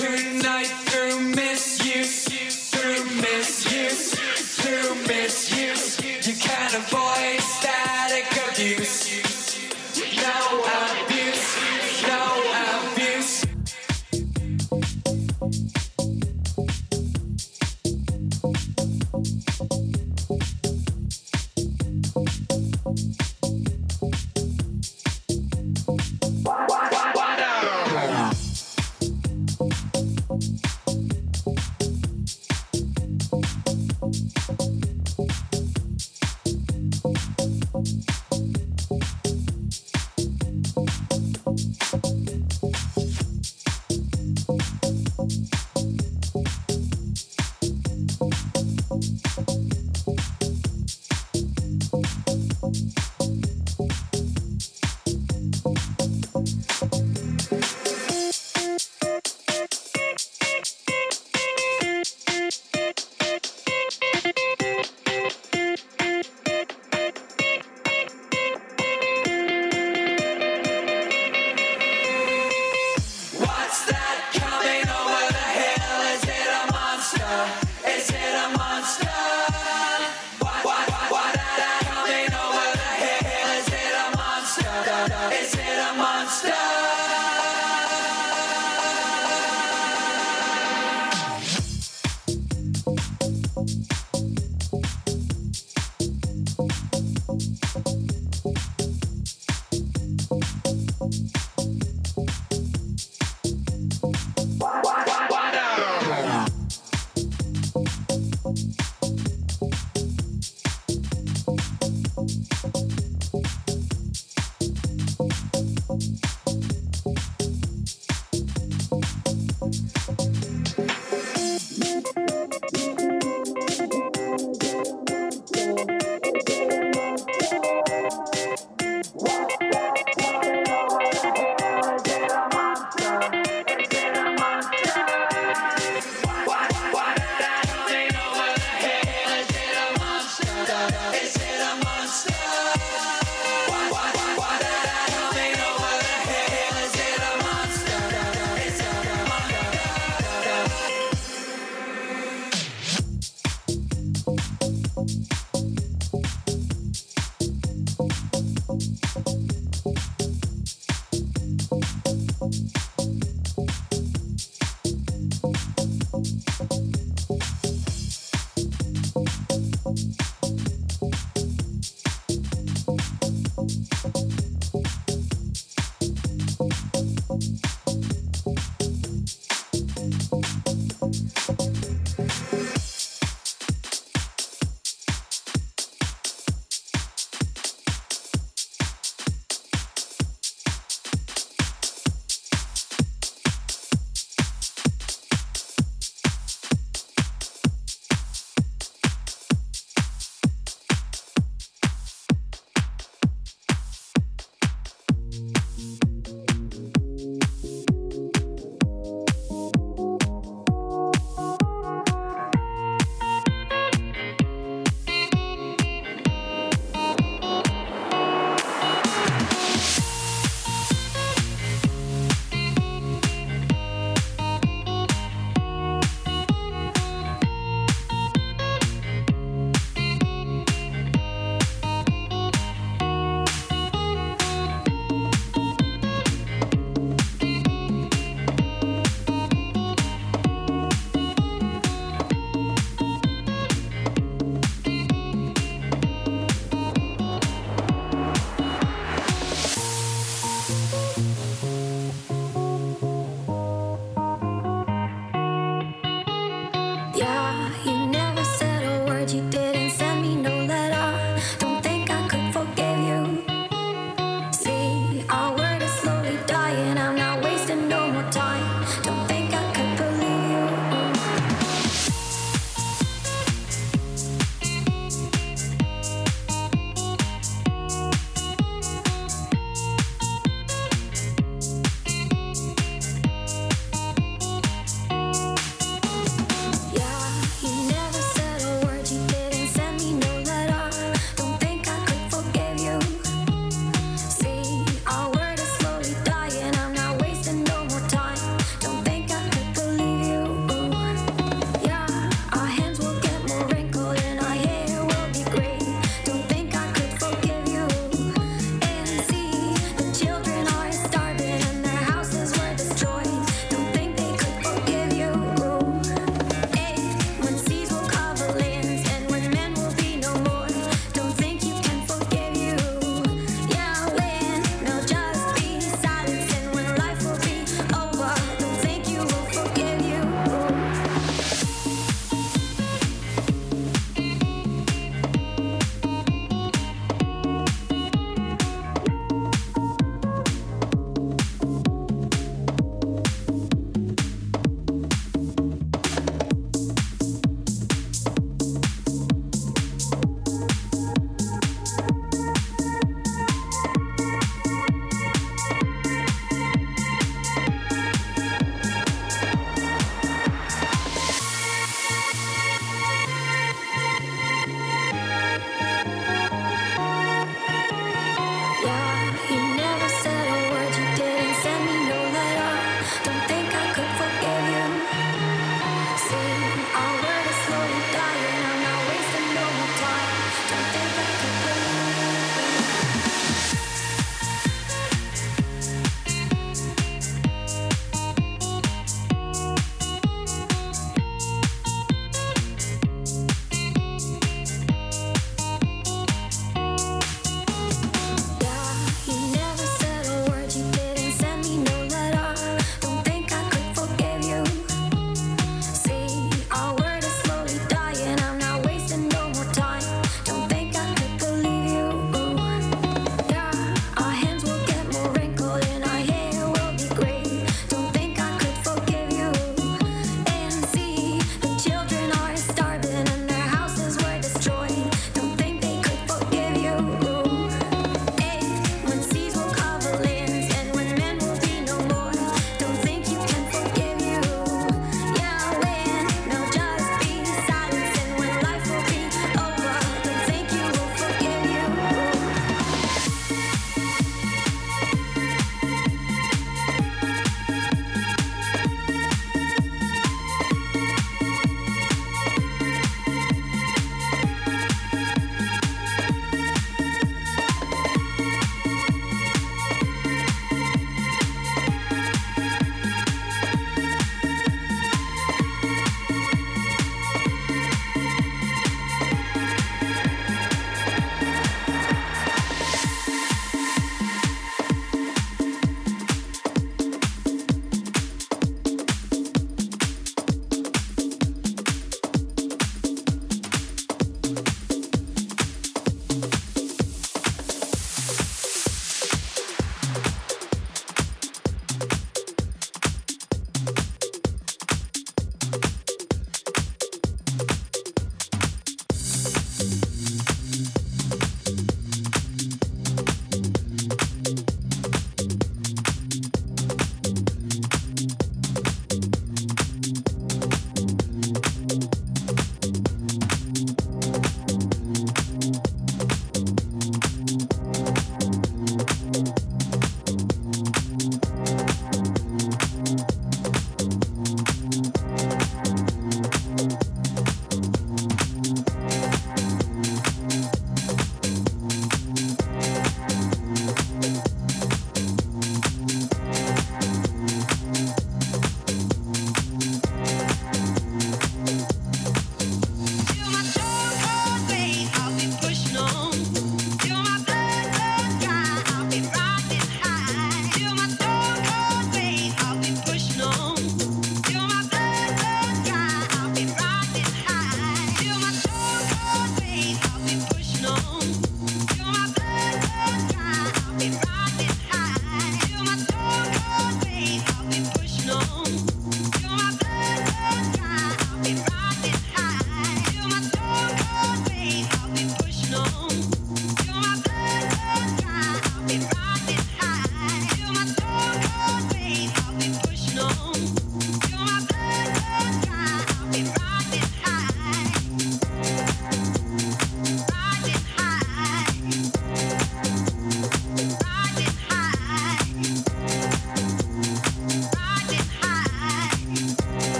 right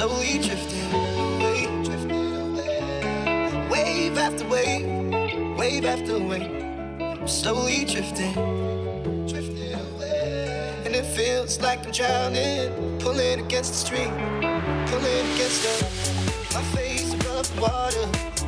slowly drifting away, drifting away. Wave after wave, wave after wave. I'm slowly drifting, drifting away. And it feels like I'm drowning, pulling against the stream, pulling against the. My face above water.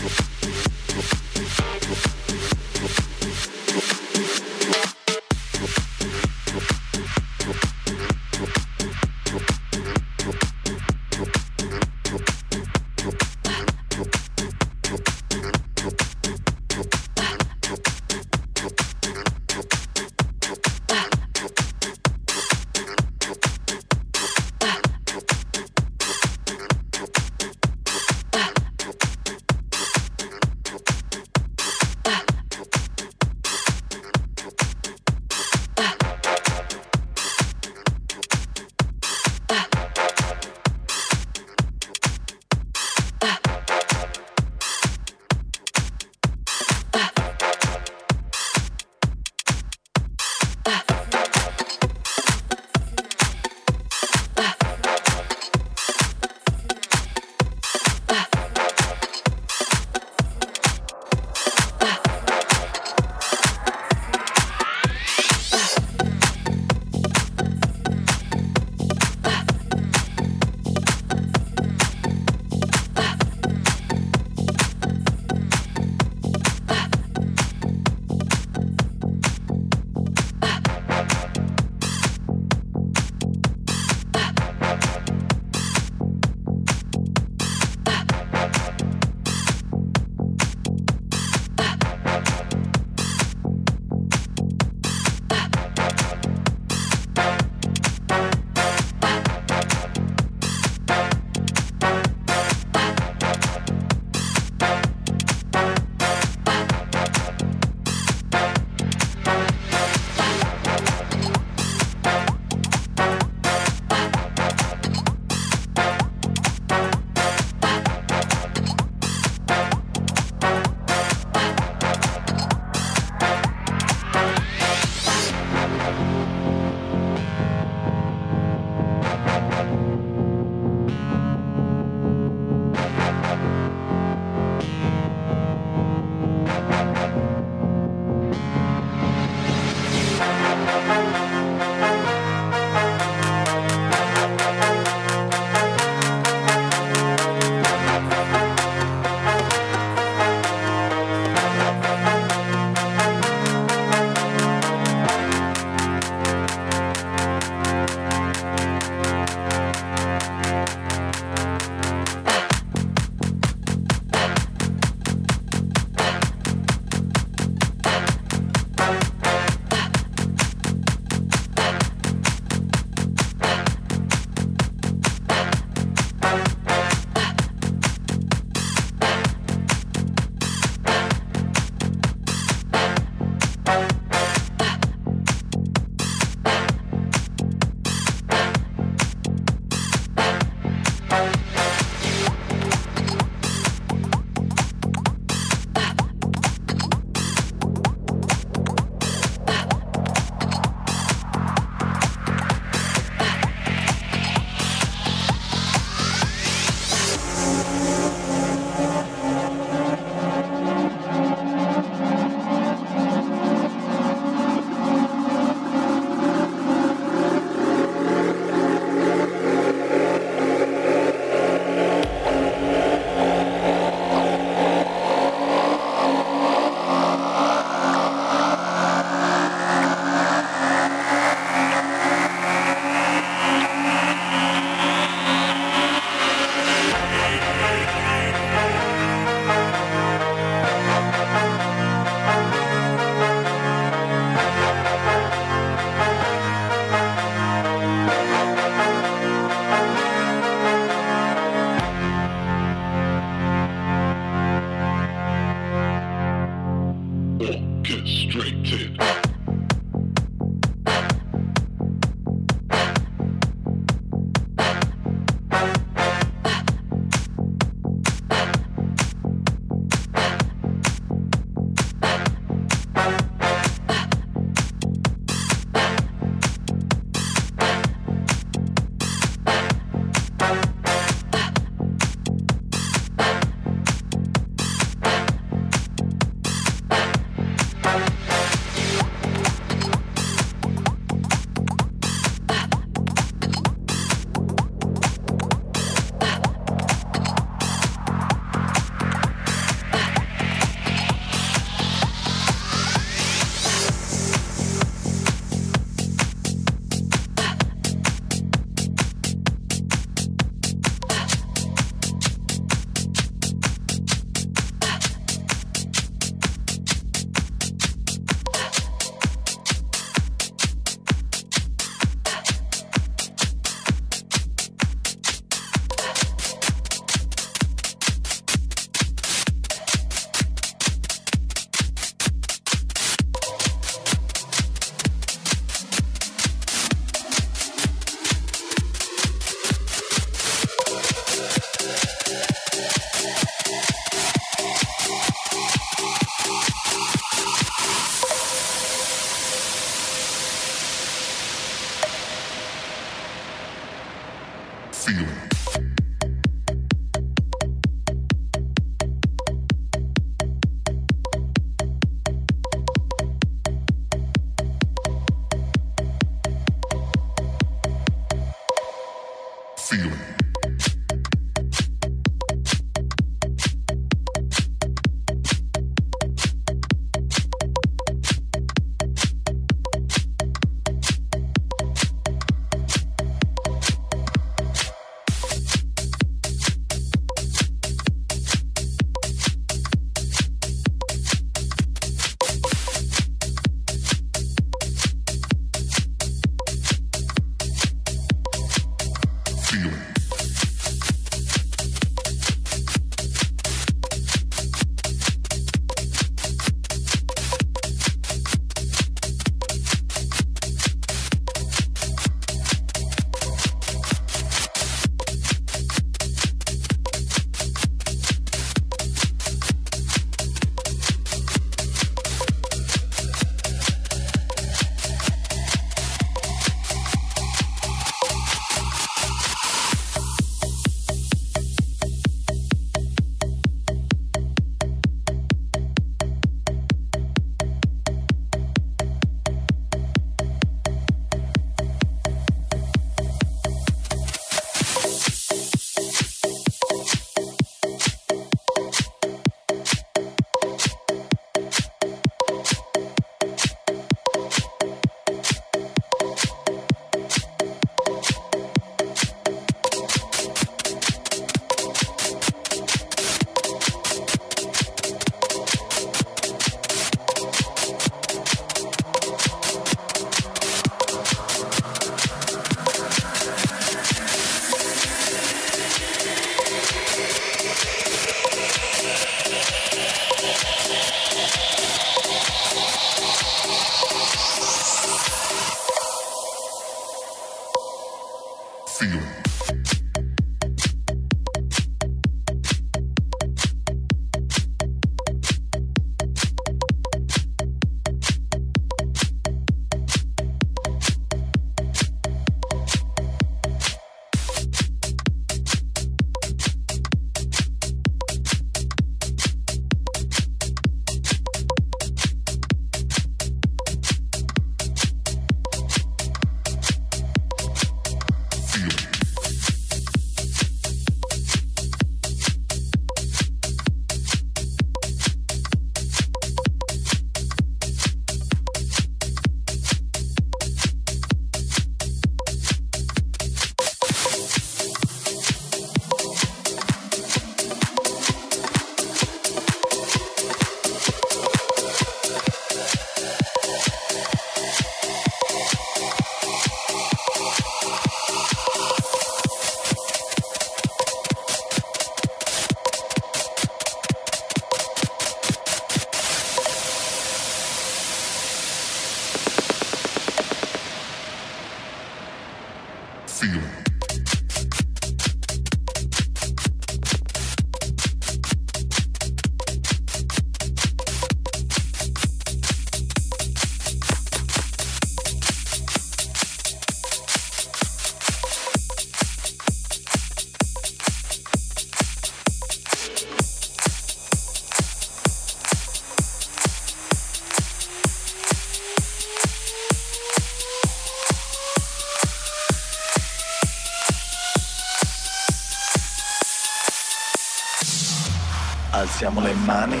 Alziamo le mani,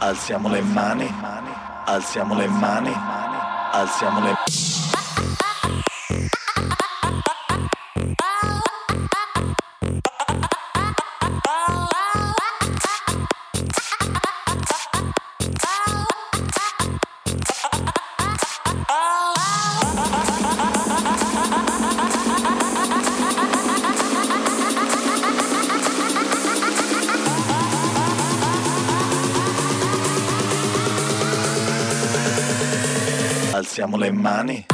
alziamo le mani, alziamo le mani, alziamo le mani. money.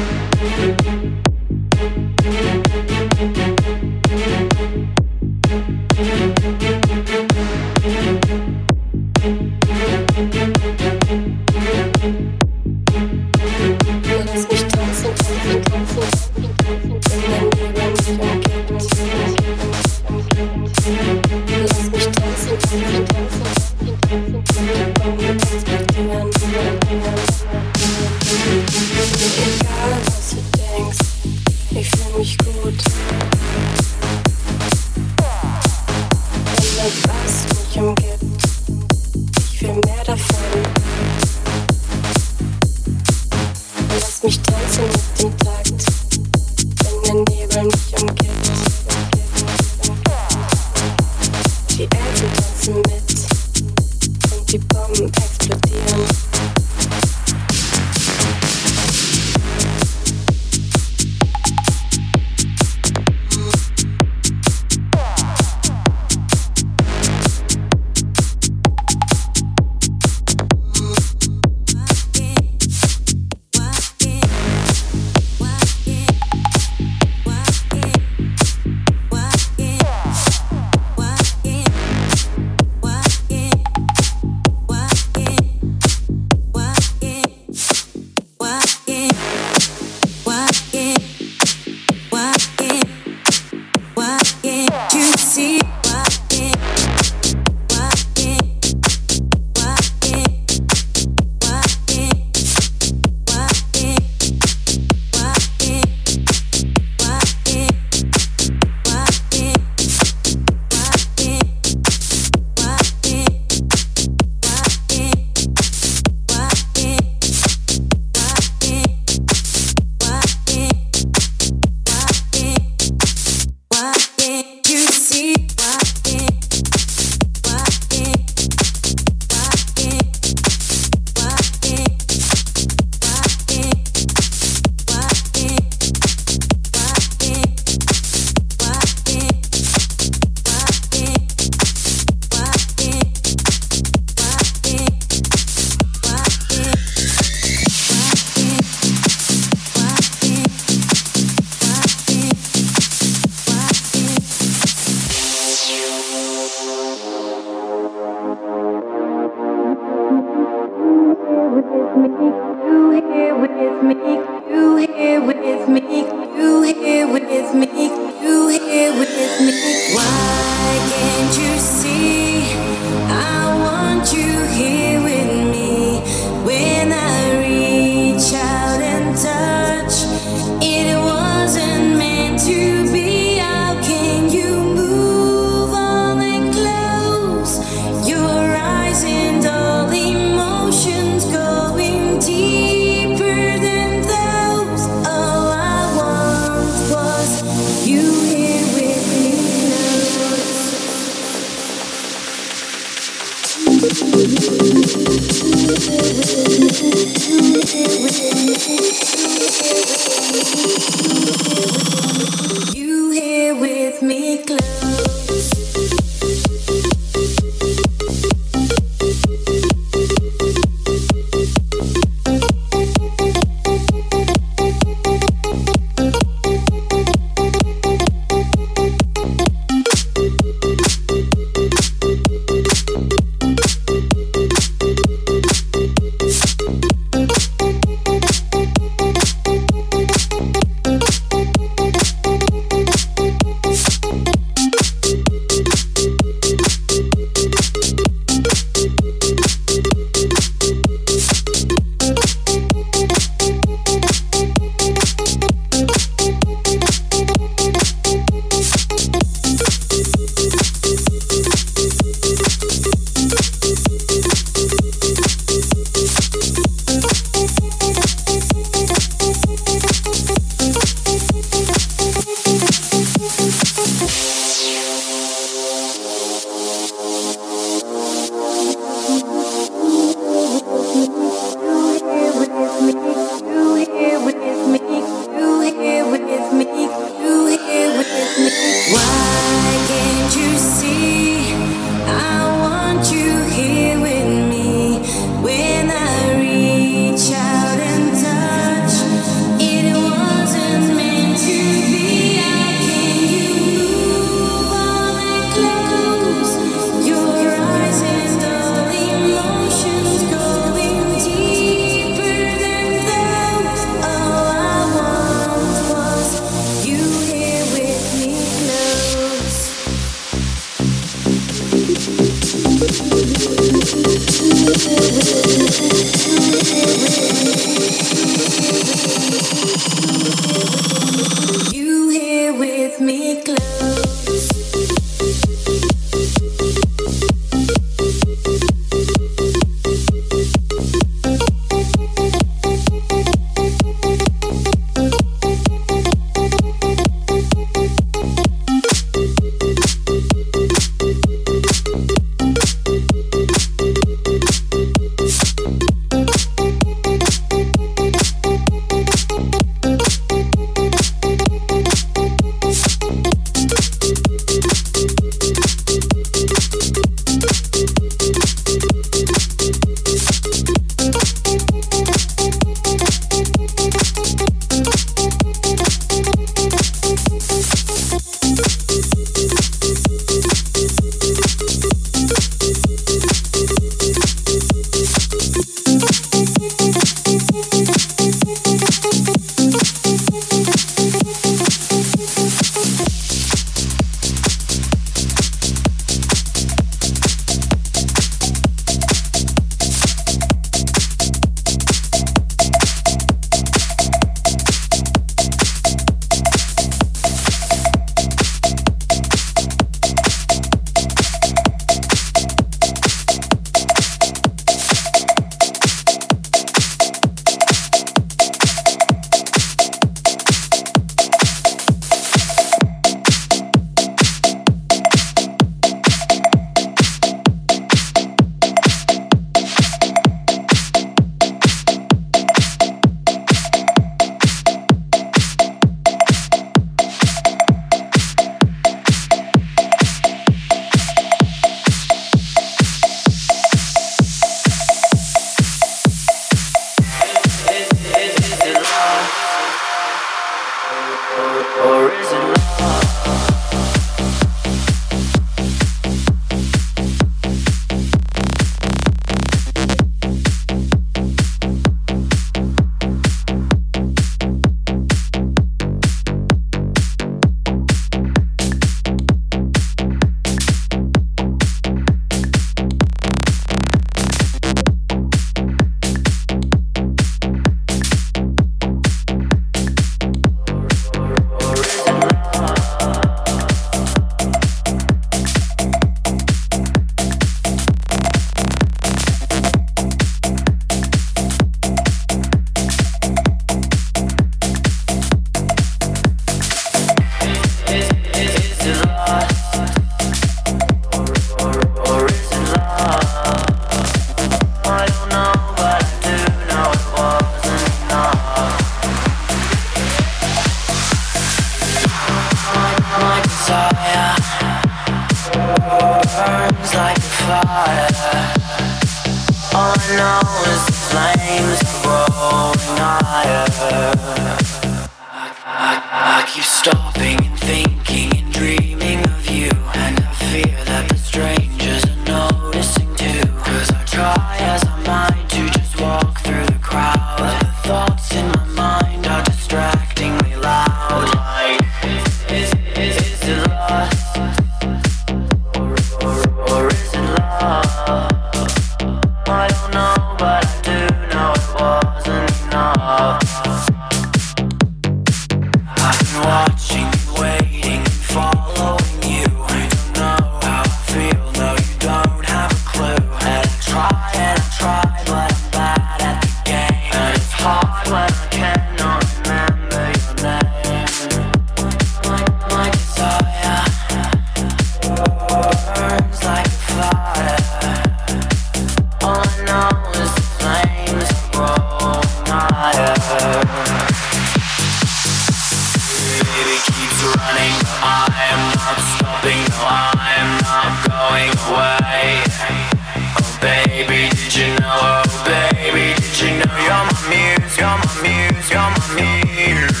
You're my muse, you're my muse, you're my muse.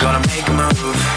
Gotta make a move.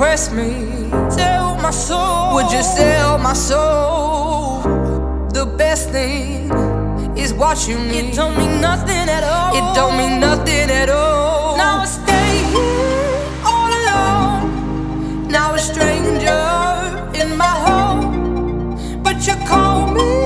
Press me. Tell my soul, would you sell my soul? The best thing is watching me. It don't mean nothing at all. It don't mean nothing at all. Now I stay here all alone. Now a stranger in my home, but you call me.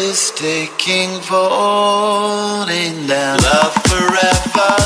Is taking, falling down. Love forever,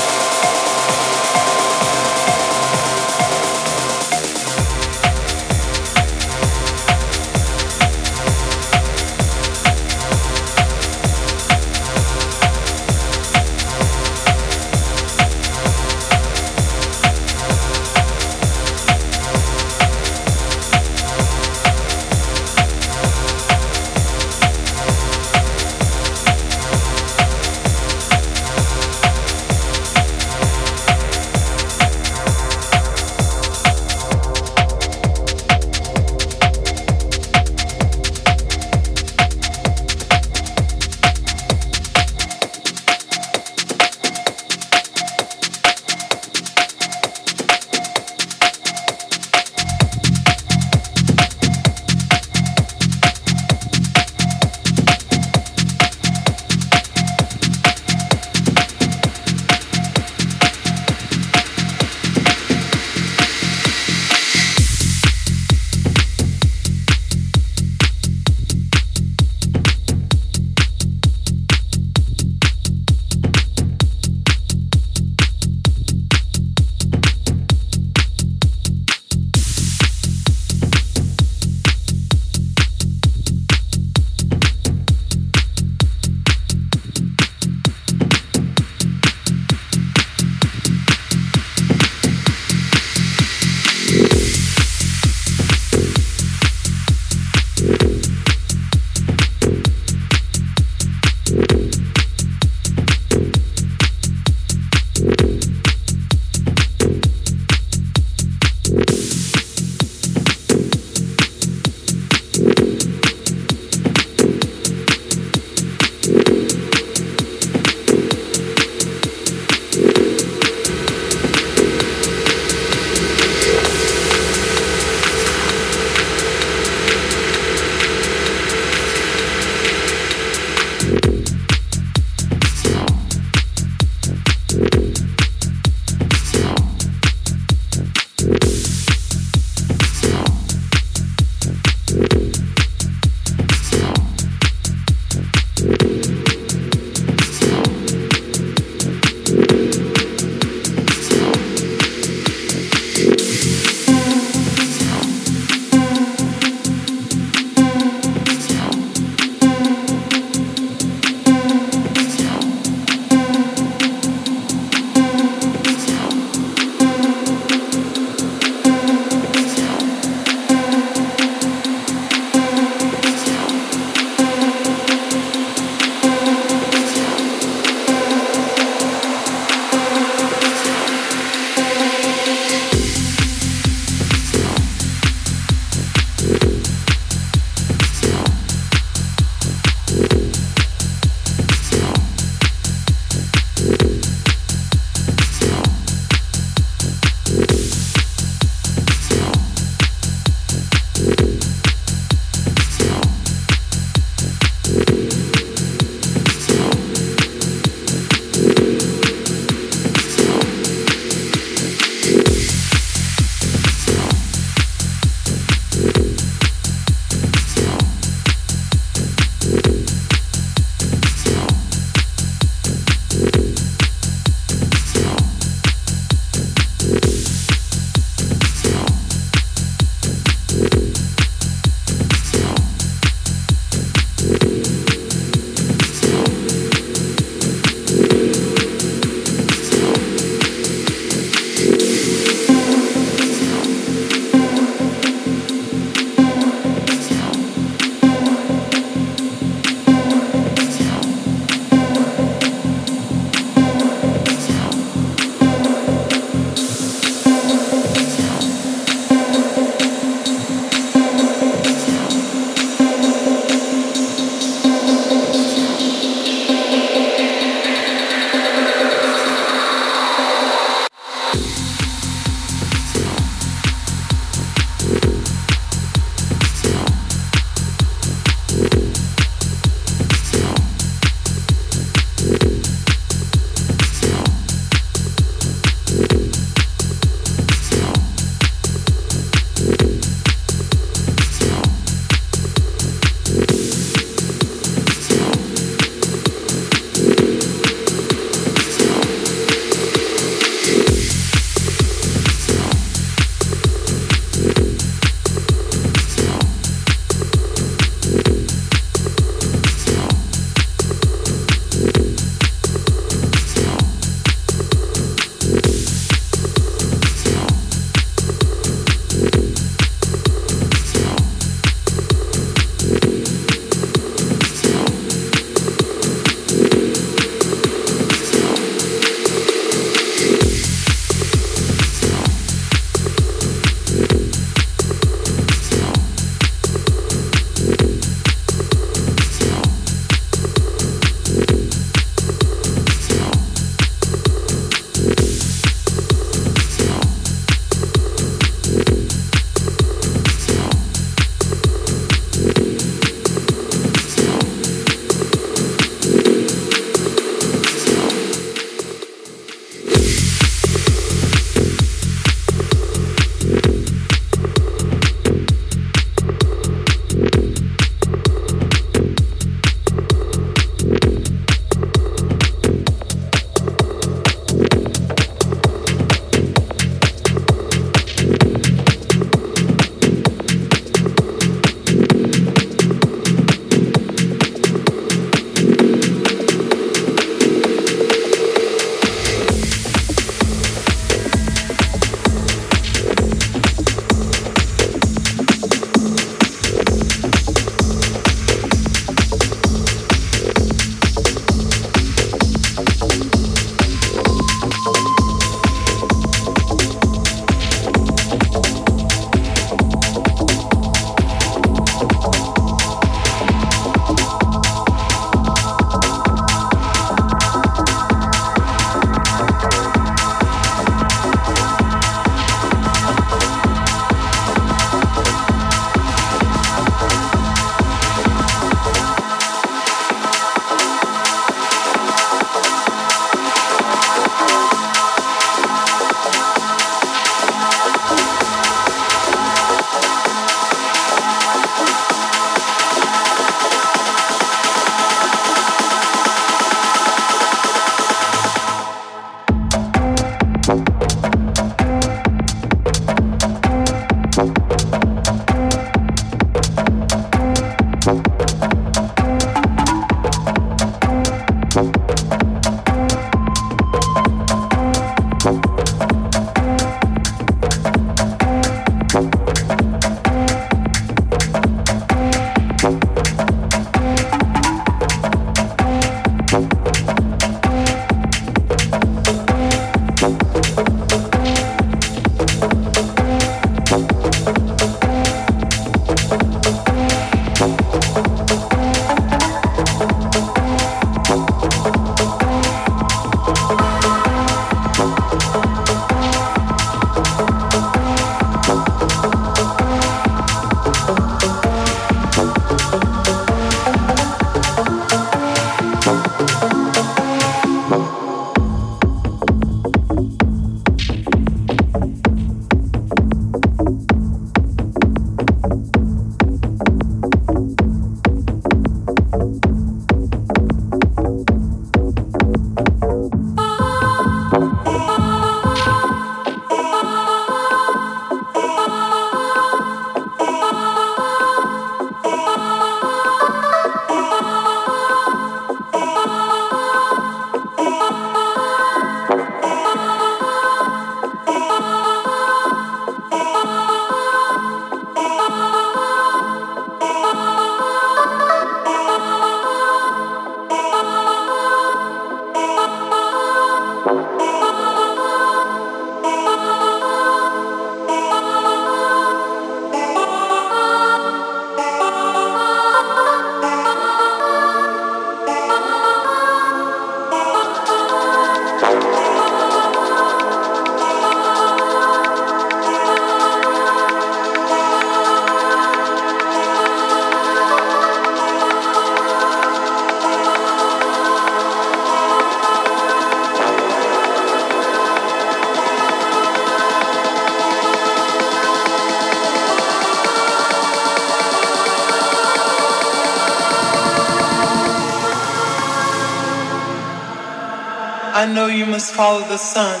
I know you must follow the sun.